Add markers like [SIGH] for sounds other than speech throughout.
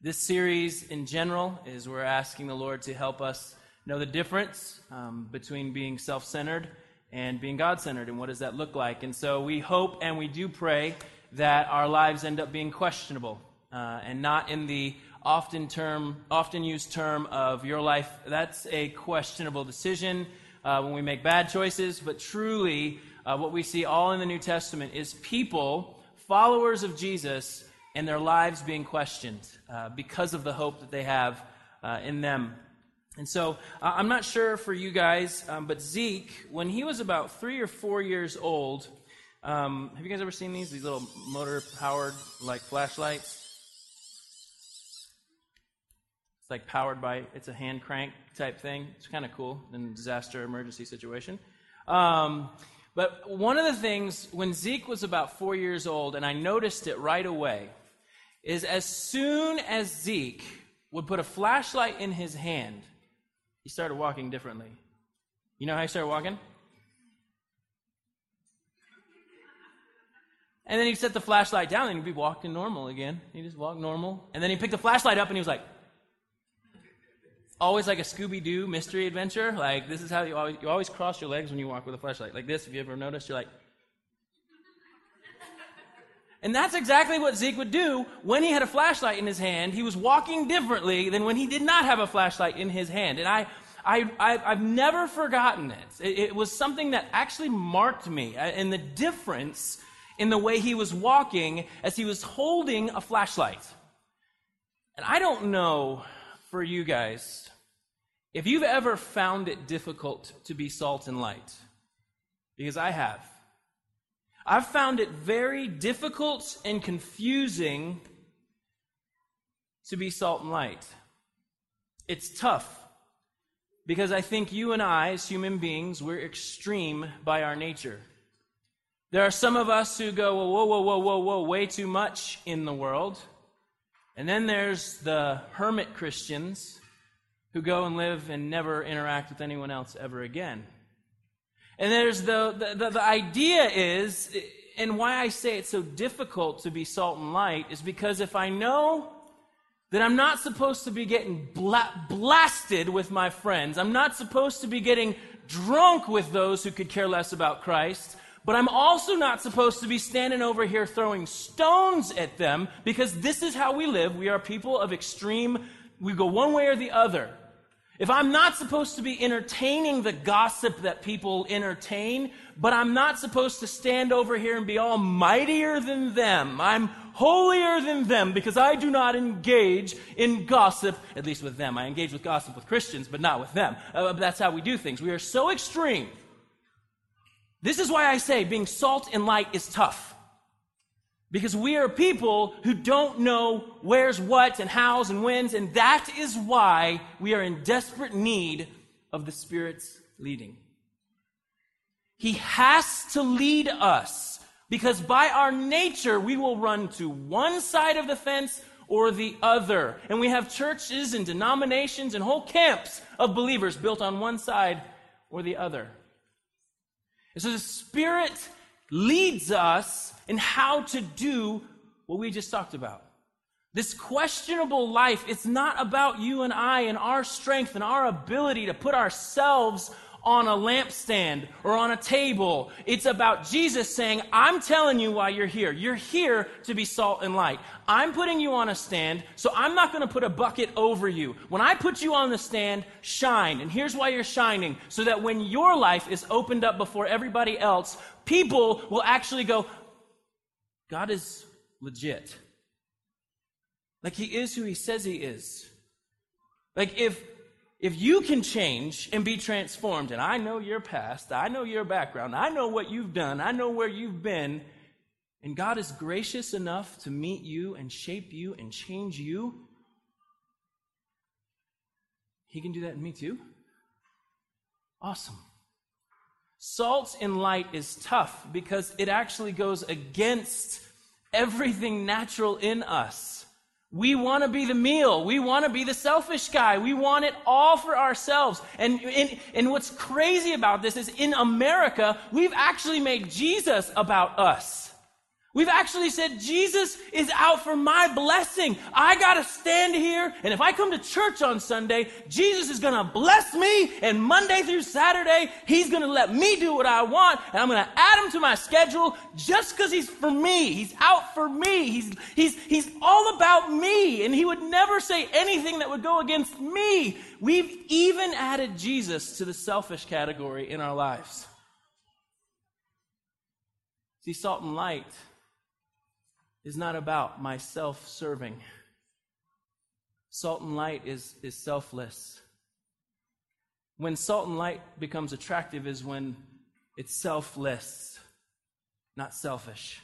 This series in general is we're asking the Lord to help us know the difference um, between being self centered and being God centered, and what does that look like. And so we hope and we do pray that our lives end up being questionable uh, and not in the often term, often used term of your life. That's a questionable decision uh, when we make bad choices, but truly, uh, what we see all in the New Testament is people, followers of Jesus, and their lives being questioned uh, because of the hope that they have uh, in them. And so uh, I'm not sure for you guys, um, but Zeke, when he was about three or four years old, um, have you guys ever seen these? These little motor powered like flashlights? It's like powered by, it's a hand crank type thing. It's kind of cool in disaster emergency situation. Um, but one of the things, when Zeke was about four years old, and I noticed it right away, is as soon as Zeke would put a flashlight in his hand, he started walking differently. You know how he started walking? And then he'd set the flashlight down and he'd be walking normal again. He just walked normal. And then he picked the flashlight up and he was like, always like a Scooby Doo mystery adventure. Like, this is how you always, you always cross your legs when you walk with a flashlight. Like this, if you ever noticed, you're like, and that's exactly what Zeke would do when he had a flashlight in his hand. He was walking differently than when he did not have a flashlight in his hand. And I, I, I, have never forgotten it. it. It was something that actually marked me uh, and the difference in the way he was walking as he was holding a flashlight. And I don't know for you guys if you've ever found it difficult to be salt and light, because I have. I've found it very difficult and confusing to be salt and light. It's tough because I think you and I, as human beings, we're extreme by our nature. There are some of us who go, whoa, whoa, whoa, whoa, whoa, way too much in the world. And then there's the hermit Christians who go and live and never interact with anyone else ever again. And there's the, the, the, idea is, and why I say it's so difficult to be salt and light is because if I know that I'm not supposed to be getting bla- blasted with my friends, I'm not supposed to be getting drunk with those who could care less about Christ, but I'm also not supposed to be standing over here throwing stones at them because this is how we live. We are people of extreme, we go one way or the other. If I'm not supposed to be entertaining the gossip that people entertain, but I'm not supposed to stand over here and be all mightier than them, I'm holier than them because I do not engage in gossip, at least with them. I engage with gossip with Christians, but not with them. Uh, that's how we do things. We are so extreme. This is why I say being salt and light is tough. Because we are people who don't know where's what and how's and when's, and that is why we are in desperate need of the Spirit's leading. He has to lead us because by our nature we will run to one side of the fence or the other. And we have churches and denominations and whole camps of believers built on one side or the other. And so the Spirit leads us in how to do what we just talked about. This questionable life, it's not about you and I and our strength and our ability to put ourselves on a lampstand or on a table. It's about Jesus saying, I'm telling you why you're here. You're here to be salt and light. I'm putting you on a stand, so I'm not going to put a bucket over you. When I put you on the stand, shine. And here's why you're shining so that when your life is opened up before everybody else, people will actually go, God is legit. Like he is who he says he is. Like if if you can change and be transformed, and I know your past, I know your background, I know what you've done, I know where you've been, and God is gracious enough to meet you and shape you and change you, He can do that in me too. Awesome. Salt and light is tough because it actually goes against everything natural in us. We want to be the meal. We want to be the selfish guy. We want it all for ourselves. And, and, and what's crazy about this is in America, we've actually made Jesus about us. We've actually said Jesus is out for my blessing. I gotta stand here, and if I come to church on Sunday, Jesus is gonna bless me, and Monday through Saturday, He's gonna let me do what I want, and I'm gonna add Him to my schedule just because He's for me. He's out for me. He's, he's, he's all about me, and He would never say anything that would go against me. We've even added Jesus to the selfish category in our lives. See, salt and light is not about my self serving. Salt and light is, is selfless. When salt and light becomes attractive is when it's selfless, not selfish.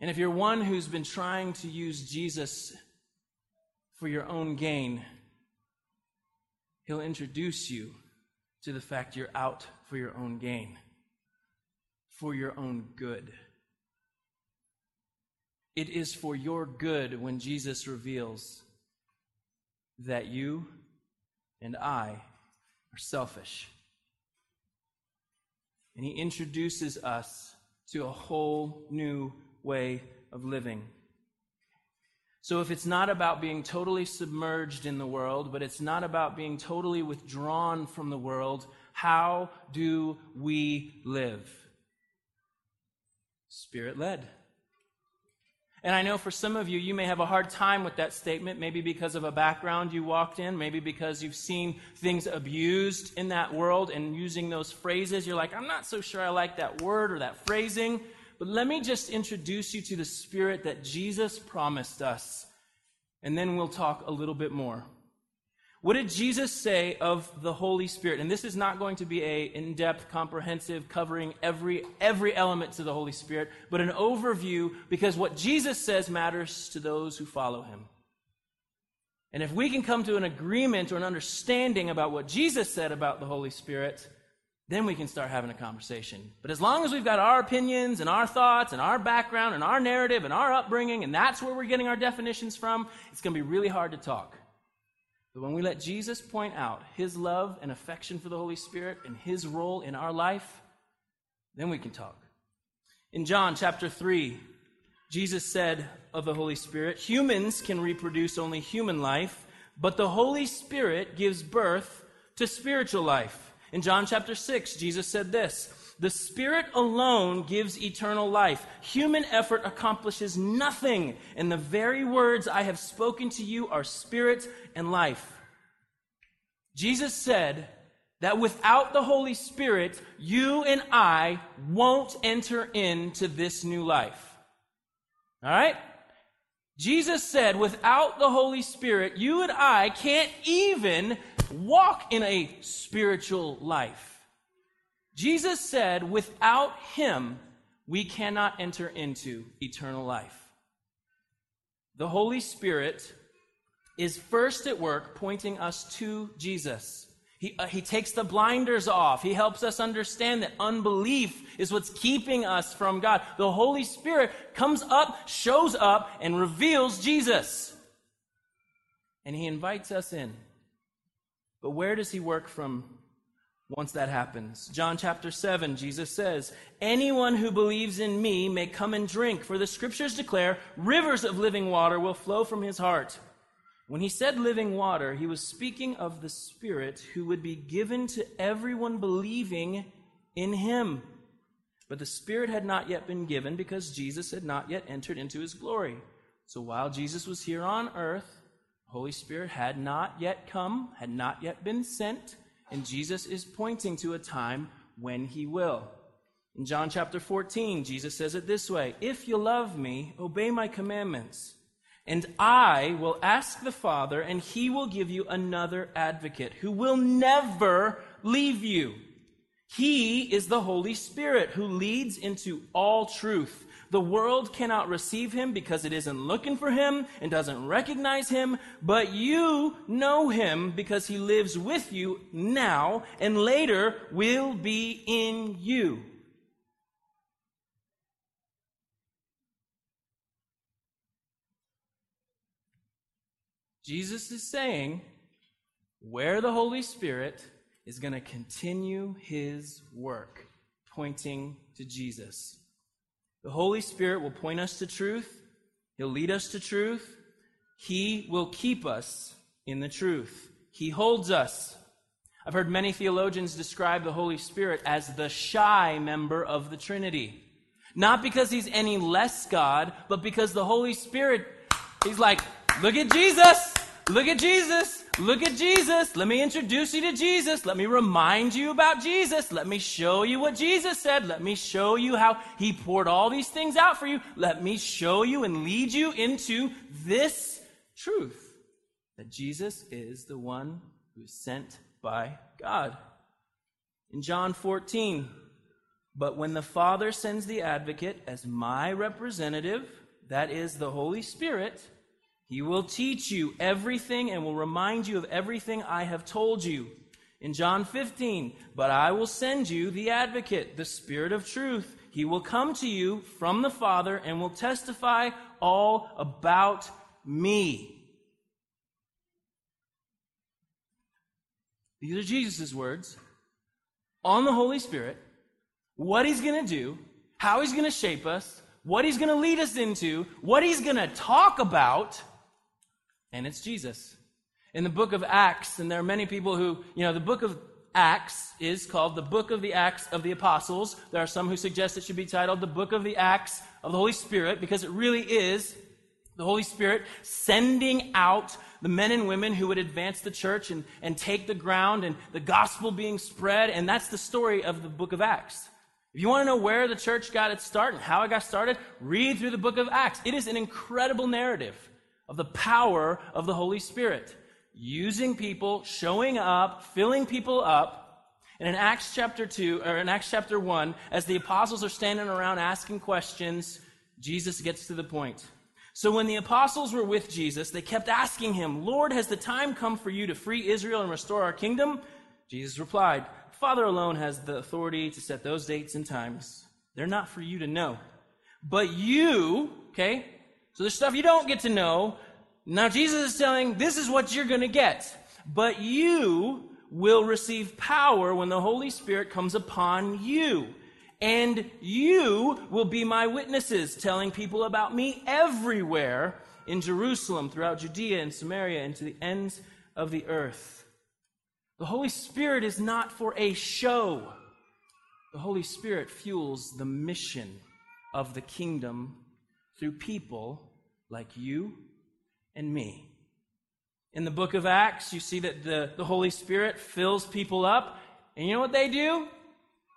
And if you're one who's been trying to use Jesus for your own gain, he'll introduce you to the fact you're out for your own gain, for your own good. It is for your good when Jesus reveals that you and I are selfish. And he introduces us to a whole new way of living. So, if it's not about being totally submerged in the world, but it's not about being totally withdrawn from the world, how do we live? Spirit led. And I know for some of you, you may have a hard time with that statement, maybe because of a background you walked in, maybe because you've seen things abused in that world and using those phrases. You're like, I'm not so sure I like that word or that phrasing. But let me just introduce you to the spirit that Jesus promised us, and then we'll talk a little bit more. What did Jesus say of the Holy Spirit? And this is not going to be a in-depth, comprehensive, covering every every element to the Holy Spirit, but an overview because what Jesus says matters to those who follow him. And if we can come to an agreement or an understanding about what Jesus said about the Holy Spirit, then we can start having a conversation. But as long as we've got our opinions and our thoughts and our background and our narrative and our upbringing, and that's where we're getting our definitions from, it's going to be really hard to talk. But when we let Jesus point out his love and affection for the Holy Spirit and his role in our life, then we can talk. In John chapter 3, Jesus said of the Holy Spirit, humans can reproduce only human life, but the Holy Spirit gives birth to spiritual life. In John chapter 6, Jesus said this The Spirit alone gives eternal life. Human effort accomplishes nothing, and the very words I have spoken to you are spirit and life. Jesus said that without the Holy Spirit, you and I won't enter into this new life. All right? Jesus said, without the Holy Spirit, you and I can't even walk in a spiritual life. Jesus said, without Him, we cannot enter into eternal life. The Holy Spirit is first at work pointing us to Jesus. He, uh, he takes the blinders off. He helps us understand that unbelief is what's keeping us from God. The Holy Spirit comes up, shows up, and reveals Jesus. And He invites us in. But where does He work from once that happens? John chapter 7, Jesus says, Anyone who believes in me may come and drink, for the scriptures declare rivers of living water will flow from His heart. When he said living water, he was speaking of the Spirit who would be given to everyone believing in him. But the Spirit had not yet been given because Jesus had not yet entered into his glory. So while Jesus was here on earth, the Holy Spirit had not yet come, had not yet been sent, and Jesus is pointing to a time when he will. In John chapter 14, Jesus says it this way If you love me, obey my commandments. And I will ask the Father, and he will give you another advocate who will never leave you. He is the Holy Spirit who leads into all truth. The world cannot receive him because it isn't looking for him and doesn't recognize him, but you know him because he lives with you now and later will be in you. Jesus is saying where the Holy Spirit is going to continue his work, pointing to Jesus. The Holy Spirit will point us to truth, He'll lead us to truth, He will keep us in the truth. He holds us. I've heard many theologians describe the Holy Spirit as the shy member of the Trinity. Not because he's any less God, but because the Holy Spirit, he's like, look at Jesus, look at Jesus, look at Jesus. Let me introduce you to Jesus. Let me remind you about Jesus. Let me show you what Jesus said. Let me show you how he poured all these things out for you. Let me show you and lead you into this truth that Jesus is the one who is sent by God. In John 14, but when the Father sends the advocate as my representative, that is the Holy Spirit, he will teach you everything and will remind you of everything I have told you. In John 15, but I will send you the advocate, the Spirit of truth. He will come to you from the Father and will testify all about me. These are Jesus' words on the Holy Spirit, what he's going to do, how he's going to shape us, what he's going to lead us into, what he's going to talk about, and it's Jesus. In the book of Acts, and there are many people who, you know, the book of Acts is called the book of the Acts of the Apostles. There are some who suggest it should be titled the book of the Acts of the Holy Spirit because it really is the Holy Spirit sending out the men and women who would advance the church and, and take the ground and the gospel being spread. And that's the story of the book of Acts. If you want to know where the church got its start and how it got started, read through the book of Acts. It is an incredible narrative of the power of the Holy Spirit, using people, showing up, filling people up. And in Acts chapter 2, or in Acts chapter 1, as the apostles are standing around asking questions, Jesus gets to the point. So when the apostles were with Jesus, they kept asking him, Lord, has the time come for you to free Israel and restore our kingdom? Jesus replied, Father alone has the authority to set those dates and times. They're not for you to know. But you, okay? So there's stuff you don't get to know. Now Jesus is telling, this is what you're going to get. But you will receive power when the Holy Spirit comes upon you. And you will be my witnesses, telling people about me everywhere in Jerusalem, throughout Judea and Samaria, and to the ends of the earth. The Holy Spirit is not for a show. The Holy Spirit fuels the mission of the kingdom through people like you and me. In the book of Acts, you see that the, the Holy Spirit fills people up. And you know what they do?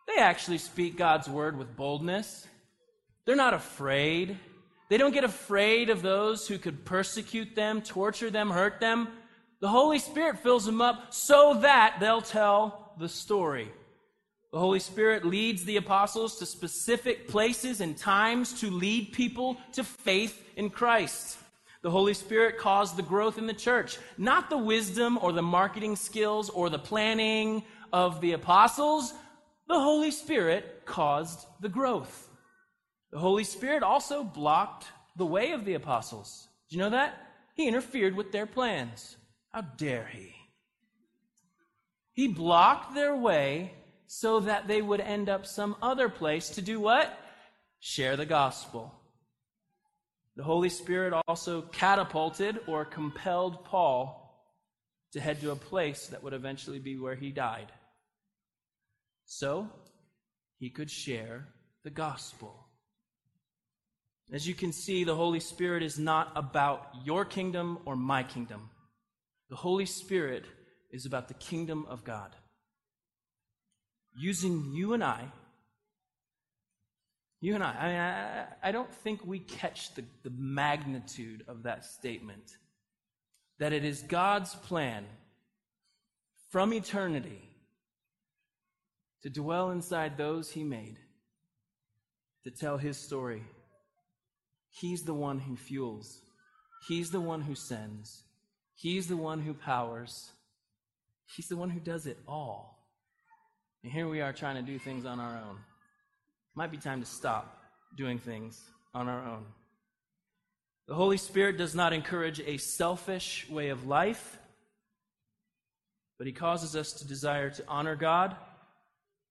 They actually speak God's word with boldness. They're not afraid. They don't get afraid of those who could persecute them, torture them, hurt them. The Holy Spirit fills them up so that they'll tell the story. The Holy Spirit leads the apostles to specific places and times to lead people to faith in Christ. The Holy Spirit caused the growth in the church, not the wisdom or the marketing skills or the planning of the apostles, the Holy Spirit caused the growth. The Holy Spirit also blocked the way of the apostles. Do you know that? He interfered with their plans. How dare he? He blocked their way so that they would end up some other place to do what? Share the gospel. The Holy Spirit also catapulted or compelled Paul to head to a place that would eventually be where he died so he could share the gospel. As you can see, the Holy Spirit is not about your kingdom or my kingdom. The Holy Spirit is about the kingdom of God. Using you and I, you and I, I, mean, I, I don't think we catch the, the magnitude of that statement. That it is God's plan from eternity to dwell inside those he made, to tell his story. He's the one who fuels, he's the one who sends, he's the one who powers, he's the one who does it all. And here we are trying to do things on our own. Might be time to stop doing things on our own. The Holy Spirit does not encourage a selfish way of life, but He causes us to desire to honor God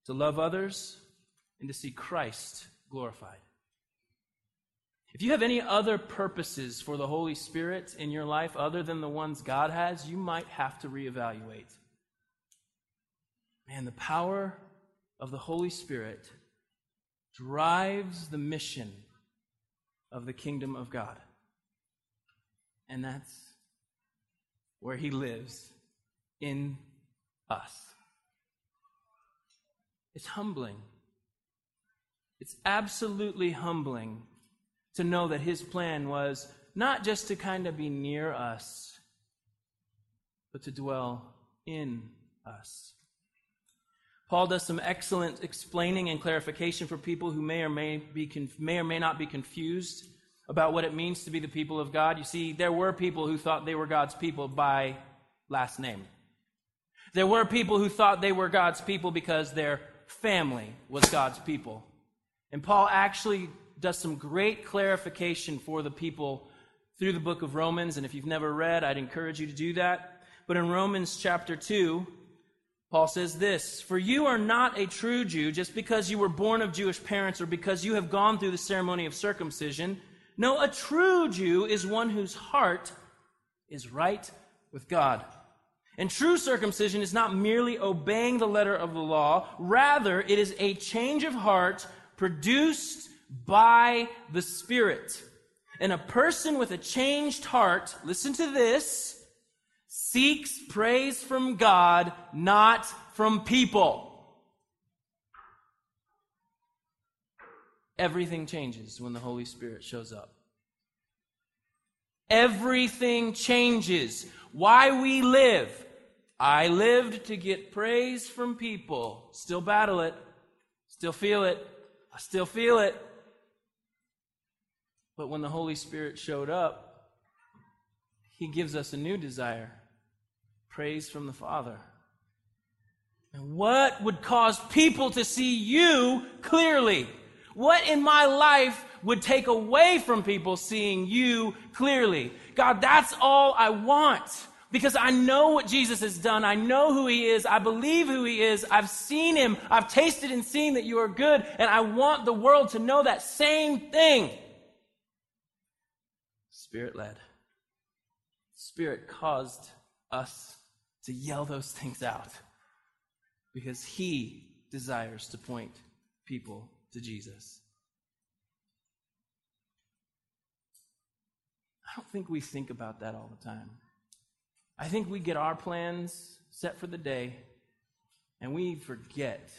to love others, and to see Christ glorified. If you have any other purposes for the Holy Spirit in your life other than the ones God has, you might have to reevaluate. Man, the power of the Holy Spirit drives the mission of the kingdom of God. And that's where He lives in us. It's humbling. It's absolutely humbling to know that His plan was not just to kind of be near us, but to dwell in us. Paul does some excellent explaining and clarification for people who may or may, be may or may not be confused about what it means to be the people of God. You see, there were people who thought they were God's people by last name. There were people who thought they were God's people because their family was God's people. And Paul actually does some great clarification for the people through the book of Romans. And if you've never read, I'd encourage you to do that. But in Romans chapter 2, Paul says this For you are not a true Jew just because you were born of Jewish parents or because you have gone through the ceremony of circumcision. No, a true Jew is one whose heart is right with God. And true circumcision is not merely obeying the letter of the law, rather, it is a change of heart produced by the Spirit. And a person with a changed heart, listen to this, seeks praise from God, not from people. Everything changes when the Holy Spirit shows up. Everything changes. Why we live. I lived to get praise from people. Still battle it. Still feel it. I still feel it. But when the Holy Spirit showed up, He gives us a new desire praise from the Father. And what would cause people to see you clearly? What in my life would take away from people seeing you clearly? God, that's all I want. Because I know what Jesus has done. I know who he is. I believe who he is. I've seen him. I've tasted and seen that you are good. And I want the world to know that same thing. Spirit led. Spirit caused us to yell those things out because he desires to point people to Jesus. I don't think we think about that all the time. I think we get our plans set for the day and we forget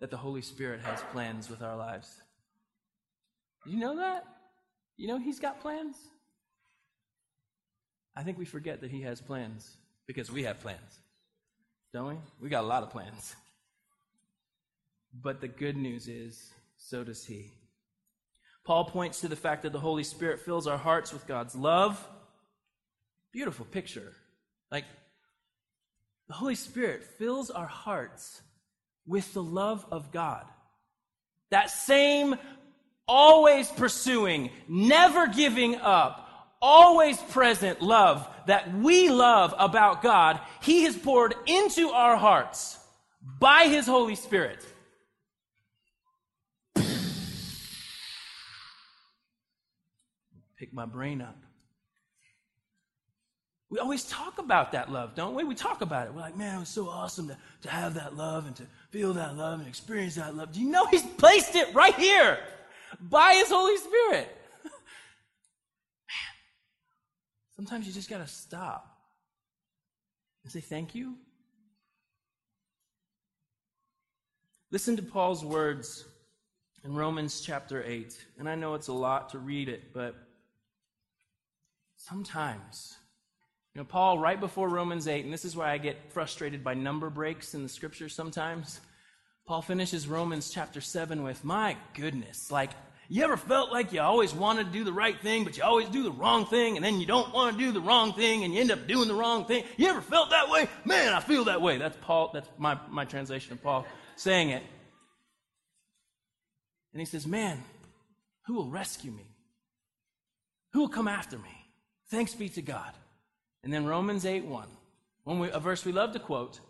that the Holy Spirit has plans with our lives. You know that? You know He's got plans? I think we forget that He has plans because we have plans, don't we? We got a lot of plans. But the good news is, so does He. Paul points to the fact that the Holy Spirit fills our hearts with God's love. Beautiful picture. Like, the Holy Spirit fills our hearts with the love of God. That same always pursuing, never giving up, always present love that we love about God, He has poured into our hearts by His Holy Spirit. Pick my brain up. We always talk about that love, don't we? We talk about it. We're like, man, it was so awesome to, to have that love and to feel that love and experience that love. Do you know He's placed it right here by His Holy Spirit? Sometimes you just got to stop and say thank you. Listen to Paul's words in Romans chapter 8. And I know it's a lot to read it, but sometimes, you know, Paul, right before Romans 8, and this is why I get frustrated by number breaks in the scripture sometimes. Paul finishes Romans chapter 7 with, My goodness, like you ever felt like you always wanted to do the right thing, but you always do the wrong thing, and then you don't want to do the wrong thing, and you end up doing the wrong thing? You ever felt that way? Man, I feel that way. That's Paul, that's my, my translation of Paul saying it. And he says, Man, who will rescue me? Who will come after me? Thanks be to God. And then Romans 8 1, when we, a verse we love to quote,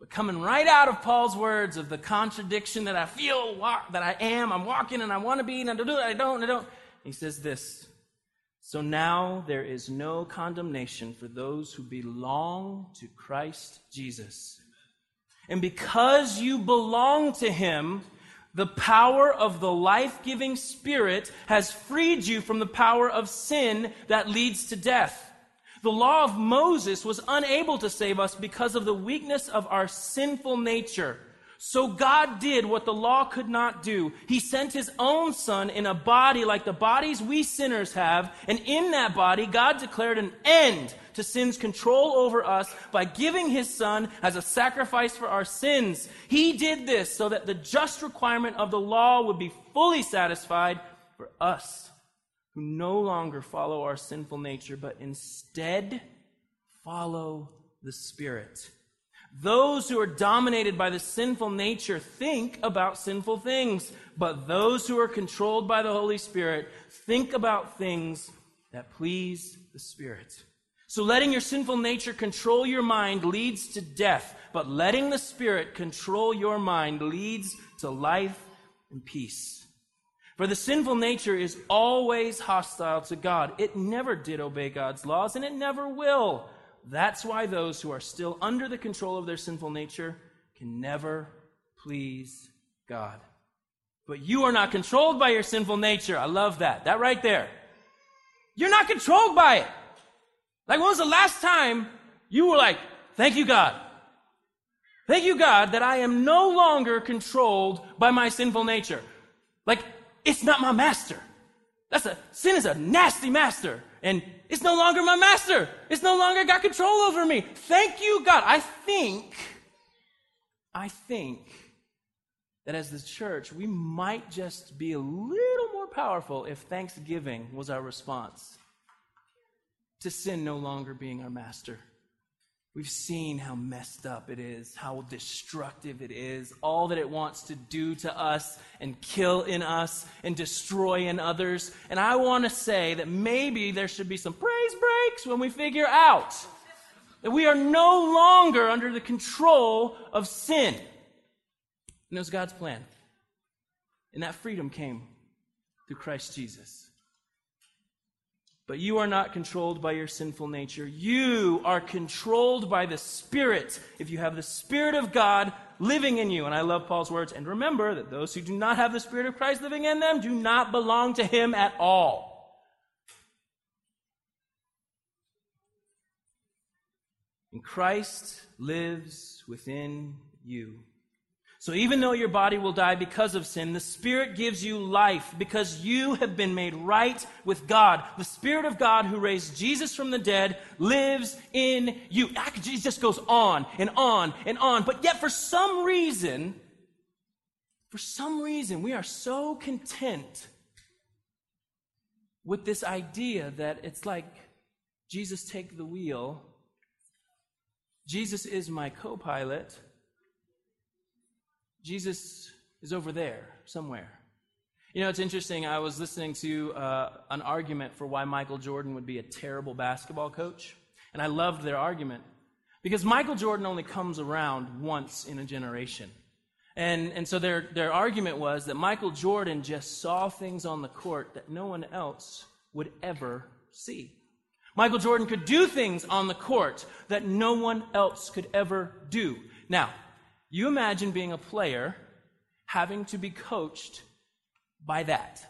but coming right out of Paul's words of the contradiction that I feel that I am, I'm walking and I want to be, and I do it, I don't, I don't. He says this So now there is no condemnation for those who belong to Christ Jesus. And because you belong to him, the power of the life giving Spirit has freed you from the power of sin that leads to death. The law of Moses was unable to save us because of the weakness of our sinful nature. So God did what the law could not do. He sent his own son in a body like the bodies we sinners have, and in that body, God declared an end to sin's control over us by giving his son as a sacrifice for our sins. He did this so that the just requirement of the law would be fully satisfied for us who no longer follow our sinful nature, but instead follow the Spirit. Those who are dominated by the sinful nature think about sinful things, but those who are controlled by the Holy Spirit think about things that please the Spirit. So letting your sinful nature control your mind leads to death, but letting the Spirit control your mind leads to life and peace. For the sinful nature is always hostile to God. It never did obey God's laws, and it never will. That's why those who are still under the control of their sinful nature can never please God. But you are not controlled by your sinful nature. I love that. That right there. You're not controlled by it. Like, when was the last time you were like, thank you, God? Thank you, God, that I am no longer controlled by my sinful nature. Like, it's not my master. That's a, sin is a nasty master. And it's no longer my master. It's no longer got control over me. Thank you, God. I think, I think that as the church, we might just be a little more powerful if thanksgiving was our response to sin no longer being our master. We've seen how messed up it is, how destructive it is, all that it wants to do to us and kill in us and destroy in others. And I want to say that maybe there should be some praise breaks when we figure out that we are no longer under the control of sin. And it was God's plan. And that freedom came through Christ Jesus. But you are not controlled by your sinful nature. You are controlled by the Spirit. If you have the Spirit of God living in you. And I love Paul's words. And remember that those who do not have the Spirit of Christ living in them do not belong to Him at all. And Christ lives within you. So even though your body will die because of sin, the Spirit gives you life because you have been made right with God. The Spirit of God who raised Jesus from the dead lives in you. Jesus just goes on and on and on. But yet for some reason, for some reason, we are so content with this idea that it's like Jesus take the wheel. Jesus is my co-pilot Jesus is over there somewhere. You know, it's interesting. I was listening to uh, an argument for why Michael Jordan would be a terrible basketball coach, and I loved their argument because Michael Jordan only comes around once in a generation. And, and so their, their argument was that Michael Jordan just saw things on the court that no one else would ever see. Michael Jordan could do things on the court that no one else could ever do. Now, you imagine being a player having to be coached by that.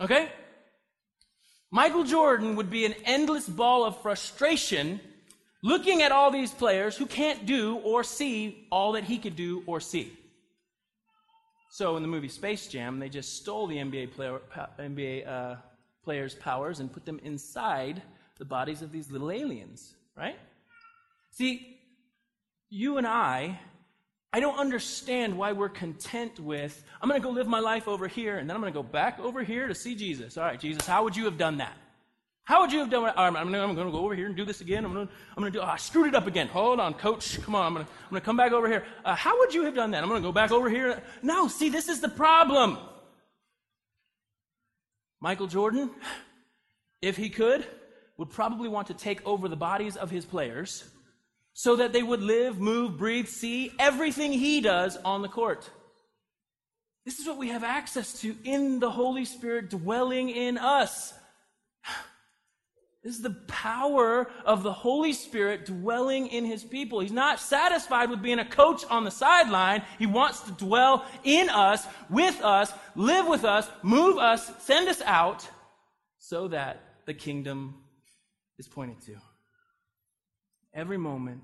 Okay? Michael Jordan would be an endless ball of frustration looking at all these players who can't do or see all that he could do or see. So in the movie Space Jam, they just stole the NBA, player, NBA uh, players' powers and put them inside the bodies of these little aliens, right? See, you and I, I don't understand why we're content with, I'm going to go live my life over here, and then I'm going to go back over here to see Jesus. All right, Jesus, how would you have done that? How would you have done it? Right, I'm, going to go over here and do this again. I'm going to, I'm to do, oh, I screwed it up again. Hold on, coach. Come on. I'm going to, I'm to come back over here. Uh, how would you have done that? I'm going to go back over here. No, see, this is the problem. Michael Jordan, if he could, would probably want to take over the bodies of his players so that they would live, move, breathe, see everything he does on the court. This is what we have access to in the Holy Spirit dwelling in us. This is the power of the Holy Spirit dwelling in his people. He's not satisfied with being a coach on the sideline. He wants to dwell in us, with us, live with us, move us, send us out so that the kingdom is pointed to. Every moment,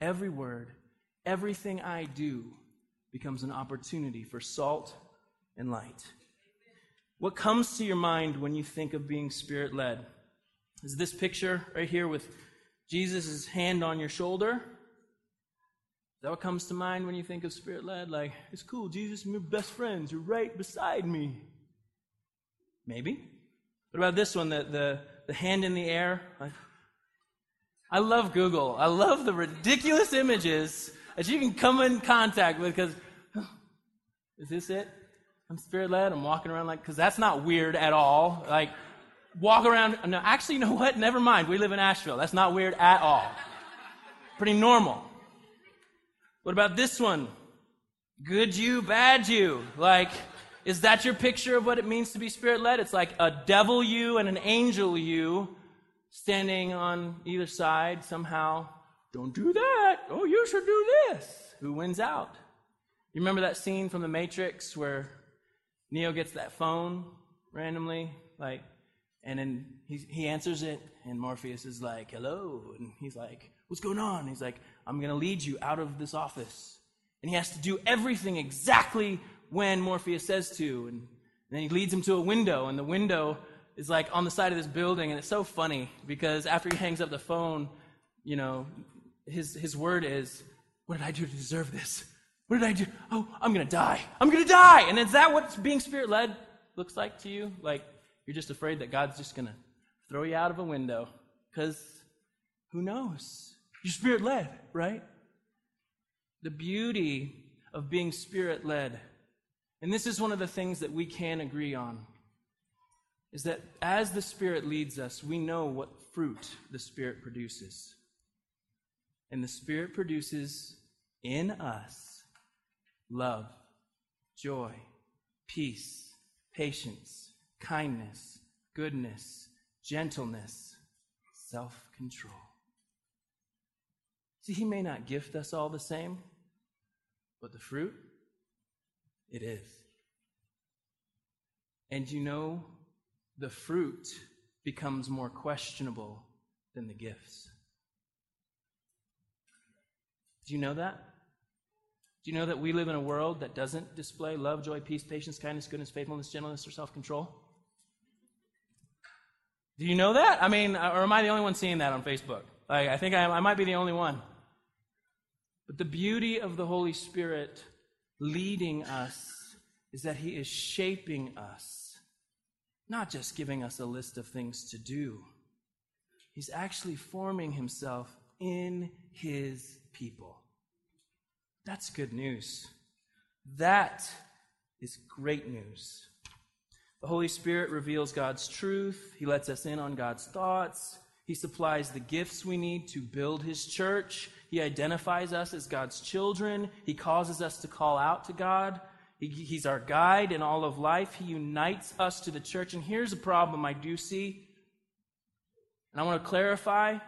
every word, everything I do becomes an opportunity for salt and light. What comes to your mind when you think of being spirit led? Is this picture right here with Jesus' hand on your shoulder? Is that what comes to mind when you think of spirit led? Like, it's cool, Jesus, we're best friends. You're right beside me. Maybe. What about this one, the, the, the hand in the air? I, I love Google. I love the ridiculous images that you can come in contact with because, [GASPS] is this it? I'm spirit led. I'm walking around like, because that's not weird at all. Like, walk around. No, actually, you know what? Never mind. We live in Asheville. That's not weird at all. Pretty normal. What about this one? Good you, bad you. Like, is that your picture of what it means to be spirit led? It's like a devil you and an angel you standing on either side somehow. Don't do that. Oh, you should do this. Who wins out? You remember that scene from The Matrix where Neo gets that phone randomly? Like, and then he, he answers it, and Morpheus is like, hello. And he's like, what's going on? He's like, I'm going to lead you out of this office. And he has to do everything exactly when Morpheus says to. And, and then he leads him to a window, and the window is like on the side of this building. And it's so funny because after he hangs up the phone, you know, his, his word is, What did I do to deserve this? What did I do? Oh, I'm going to die. I'm going to die. And is that what being spirit led looks like to you? Like, you're just afraid that God's just going to throw you out of a window because who knows? You're spirit led, right? The beauty of being spirit led, and this is one of the things that we can agree on, is that as the Spirit leads us, we know what fruit the Spirit produces. And the Spirit produces in us love, joy, peace, patience kindness, goodness, gentleness, self control. See, He may not gift us all the same, but the fruit, it is. And you know, the fruit becomes more questionable than the gifts. Do you know that? Do you know that we live in a world that doesn't display love, joy, peace, patience, kindness, goodness, faithfulness, gentleness, or self control? Do you know that? I mean, or am I the only one seeing that on Facebook? Like, I think I, I might be the only one. But the beauty of the Holy Spirit leading us is that He is shaping us, not just giving us a list of things to do. He's actually forming Himself in His people. That's good news. That is great news. The Holy Spirit reveals God's truth. He lets us in on God's thoughts. He supplies the gifts we need to build His church. He identifies us as God's children. He causes us to call out to God. He, he's our guide in all of life. He unites us to the church. And here's a problem I do see. And I want to clarify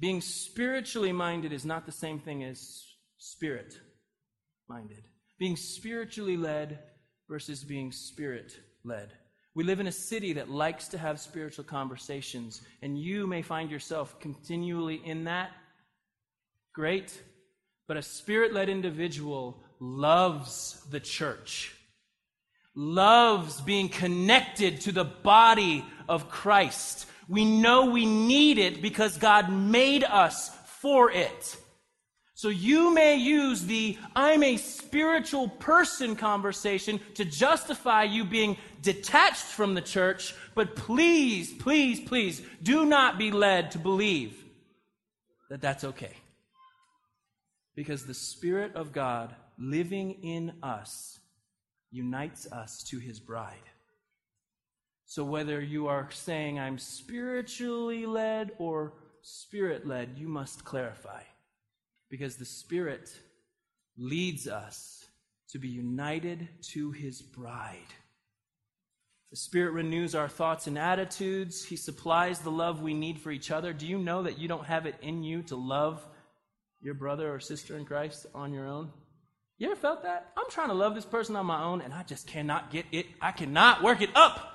being spiritually minded is not the same thing as spirit minded. Being spiritually led versus being spirit led. We live in a city that likes to have spiritual conversations, and you may find yourself continually in that. Great. But a spirit led individual loves the church, loves being connected to the body of Christ. We know we need it because God made us for it. So you may use the I'm a spiritual person conversation to justify you being detached from the church, but please, please, please do not be led to believe that that's okay. Because the Spirit of God living in us unites us to his bride. So whether you are saying I'm spiritually led or spirit led, you must clarify because the Spirit leads us to be united to his bride. The Spirit renews our thoughts and attitudes. He supplies the love we need for each other. Do you know that you don't have it in you to love your brother or sister in Christ on your own? You ever felt that? I'm trying to love this person on my own and I just cannot get it. I cannot work it up.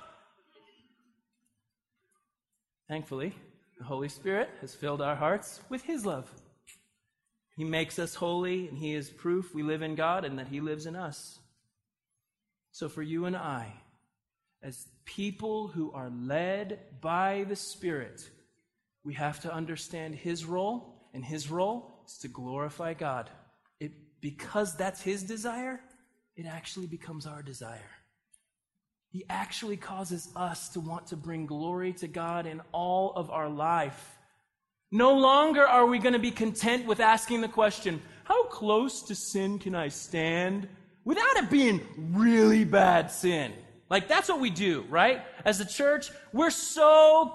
Thankfully, the Holy Spirit has filled our hearts with His love. He makes us holy, and He is proof we live in God and that He lives in us. So, for you and I, as people who are led by the Spirit, we have to understand His role, and His role is to glorify God. Because that's His desire, it actually becomes our desire. He actually causes us to want to bring glory to God in all of our life. No longer are we going to be content with asking the question, how close to sin can I stand without it being really bad sin? Like, that's what we do, right? As a church, we're so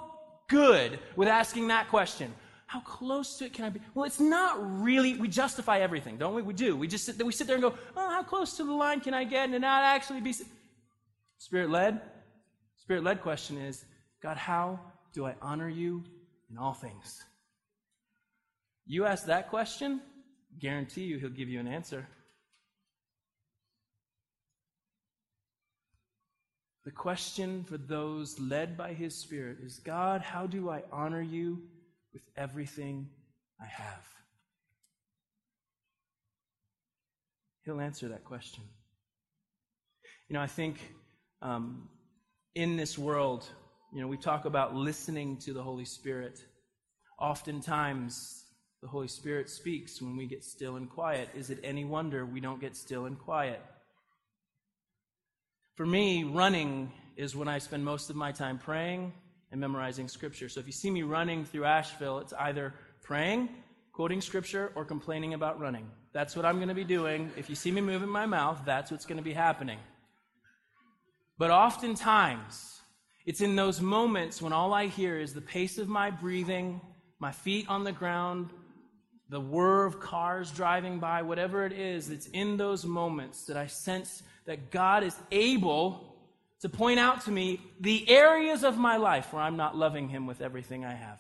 good with asking that question. How close to it can I be? Well, it's not really, we justify everything, don't we? We do. We just sit, we sit there and go, oh, how close to the line can I get and not actually be. Spirit led? Spirit led question is God, how do I honor you in all things? You ask that question, guarantee you he'll give you an answer. The question for those led by his Spirit is God, how do I honor you with everything I have? He'll answer that question. You know, I think um, in this world, you know, we talk about listening to the Holy Spirit. Oftentimes, the Holy Spirit speaks when we get still and quiet. Is it any wonder we don't get still and quiet? For me, running is when I spend most of my time praying and memorizing Scripture. So if you see me running through Asheville, it's either praying, quoting Scripture, or complaining about running. That's what I'm going to be doing. If you see me moving my mouth, that's what's going to be happening. But oftentimes, it's in those moments when all I hear is the pace of my breathing, my feet on the ground, the whir of cars driving by, whatever it is, it's in those moments that I sense that God is able to point out to me the areas of my life where I'm not loving Him with everything I have.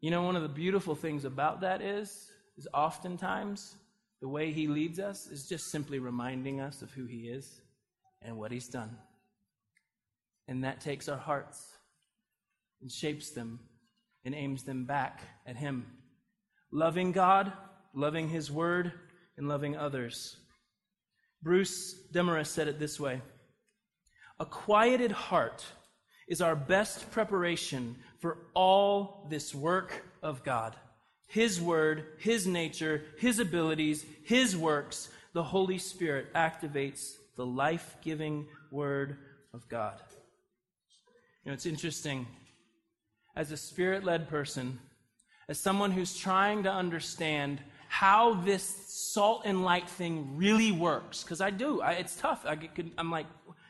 You know, one of the beautiful things about that is, is oftentimes the way He leads us is just simply reminding us of who He is and what He's done. And that takes our hearts and shapes them and aims them back at Him. Loving God, loving His Word, loving others. Bruce Demarest said it this way A quieted heart is our best preparation for all this work of God. His Word, His nature, His abilities, His works, the Holy Spirit activates the life giving Word of God. You know, it's interesting as a spirit led person, as someone who's trying to understand how this salt and light thing really works, because I do, I, it's tough. I am like,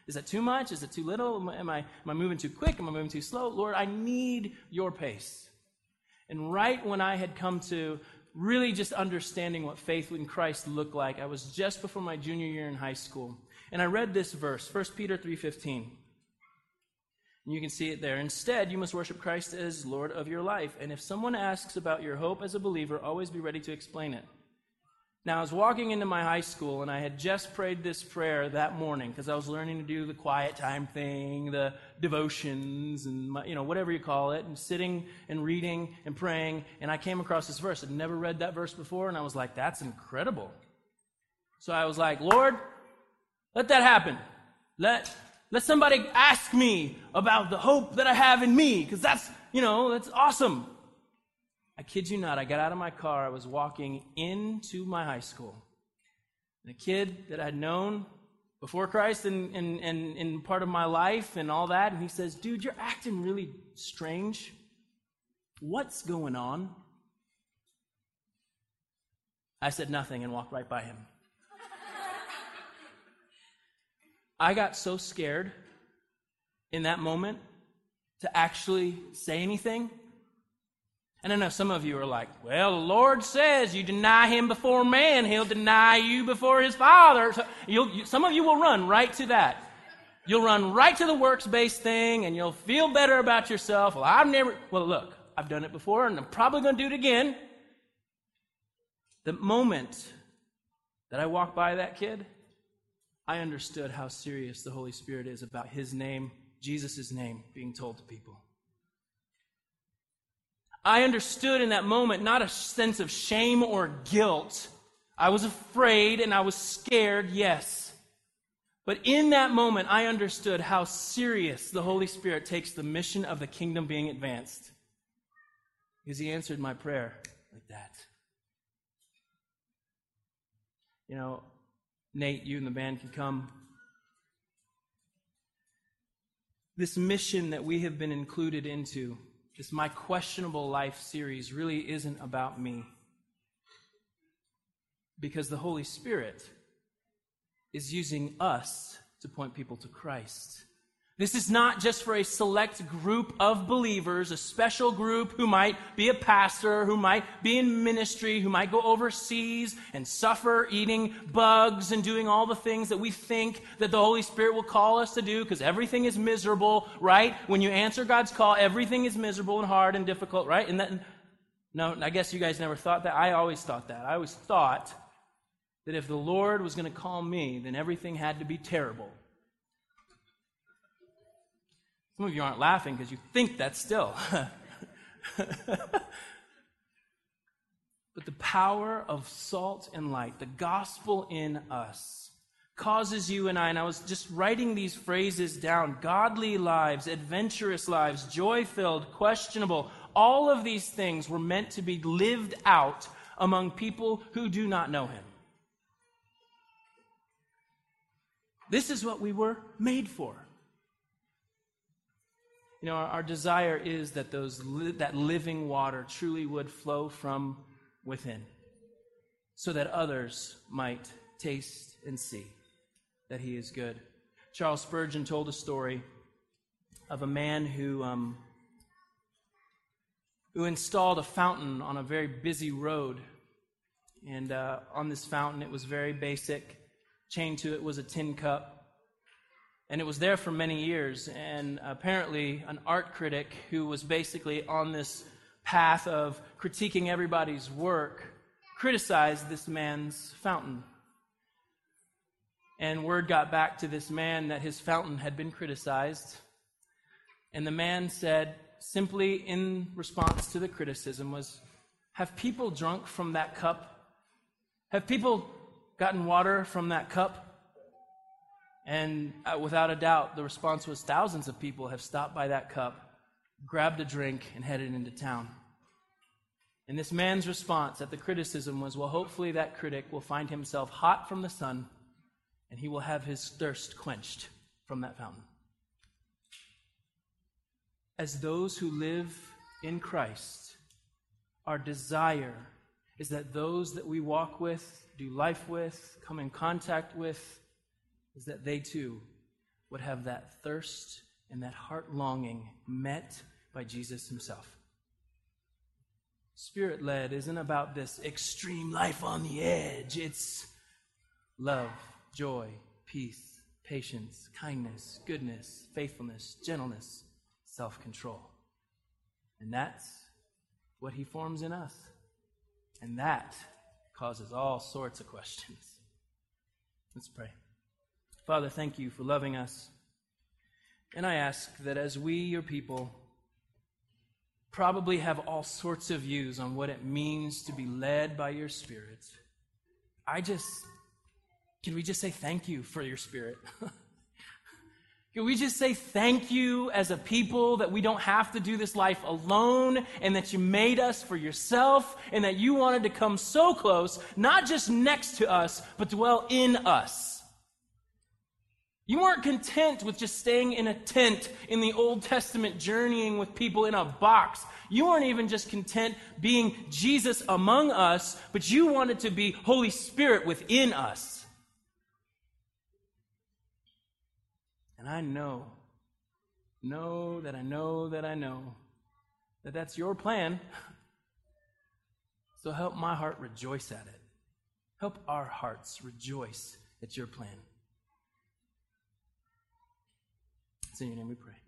is that too much? Is it too little? Am I, am I moving too quick? Am I moving too slow? Lord, I need your pace. And right when I had come to really just understanding what faith in Christ looked like, I was just before my junior year in high school. And I read this verse, 1 Peter 3:15. And you can see it there. Instead, you must worship Christ as Lord of your life. And if someone asks about your hope as a believer, always be ready to explain it. Now, I was walking into my high school and I had just prayed this prayer that morning because I was learning to do the quiet time thing, the devotions, and my, you know whatever you call it, and sitting and reading and praying. And I came across this verse. I'd never read that verse before, and I was like, "That's incredible." So I was like, "Lord, let that happen. Let let somebody ask me about the hope that I have in me, because that's, you know, that's awesome. I kid you not, I got out of my car, I was walking into my high school. And a kid that I'd known before Christ and, and, and, and part of my life and all that, and he says, Dude, you're acting really strange. What's going on? I said nothing and walked right by him. I got so scared in that moment to actually say anything. And I know some of you are like, well, the Lord says you deny him before man, he'll deny you before his father. So you, some of you will run right to that. You'll run right to the works based thing and you'll feel better about yourself. Well, I've never, well, look, I've done it before and I'm probably going to do it again. The moment that I walked by that kid, I understood how serious the Holy Spirit is about his name, Jesus' name, being told to people. I understood in that moment not a sense of shame or guilt. I was afraid and I was scared, yes. But in that moment, I understood how serious the Holy Spirit takes the mission of the kingdom being advanced. Because he answered my prayer like that. You know, Nate, you and the band can come. This mission that we have been included into this My Questionable Life series really isn't about me. Because the Holy Spirit is using us to point people to Christ. This is not just for a select group of believers, a special group who might be a pastor, who might be in ministry, who might go overseas and suffer eating bugs and doing all the things that we think that the Holy Spirit will call us to do because everything is miserable, right? When you answer God's call, everything is miserable and hard and difficult, right? And that, no, I guess you guys never thought that. I always thought that. I always thought that if the Lord was going to call me, then everything had to be terrible. Some of you aren't laughing because you think that still. [LAUGHS] but the power of salt and light, the gospel in us, causes you and I, and I was just writing these phrases down godly lives, adventurous lives, joy filled, questionable. All of these things were meant to be lived out among people who do not know Him. This is what we were made for. You know, our, our desire is that those li- that living water truly would flow from within, so that others might taste and see that He is good. Charles Spurgeon told a story of a man who um, who installed a fountain on a very busy road, and uh, on this fountain it was very basic. Chained to it was a tin cup and it was there for many years. And apparently, an art critic who was basically on this path of critiquing everybody's work criticized this man's fountain. And word got back to this man that his fountain had been criticized. And the man said, simply in response to the criticism, was Have people drunk from that cup? Have people gotten water from that cup? And uh, without a doubt, the response was thousands of people have stopped by that cup, grabbed a drink, and headed into town. And this man's response at the criticism was well, hopefully that critic will find himself hot from the sun and he will have his thirst quenched from that fountain. As those who live in Christ, our desire is that those that we walk with, do life with, come in contact with, is that they too would have that thirst and that heart longing met by Jesus himself. Spirit led isn't about this extreme life on the edge. It's love, joy, peace, patience, kindness, goodness, faithfulness, gentleness, self control. And that's what he forms in us. And that causes all sorts of questions. Let's pray. Father, thank you for loving us. And I ask that as we, your people, probably have all sorts of views on what it means to be led by your Spirit, I just, can we just say thank you for your Spirit? [LAUGHS] Can we just say thank you as a people that we don't have to do this life alone and that you made us for yourself and that you wanted to come so close, not just next to us, but dwell in us? You weren't content with just staying in a tent in the Old Testament, journeying with people in a box. You weren't even just content being Jesus among us, but you wanted to be Holy Spirit within us. And I know, know that I know that I know that that's your plan. So help my heart rejoice at it. Help our hearts rejoice at your plan. It's in your name we pray.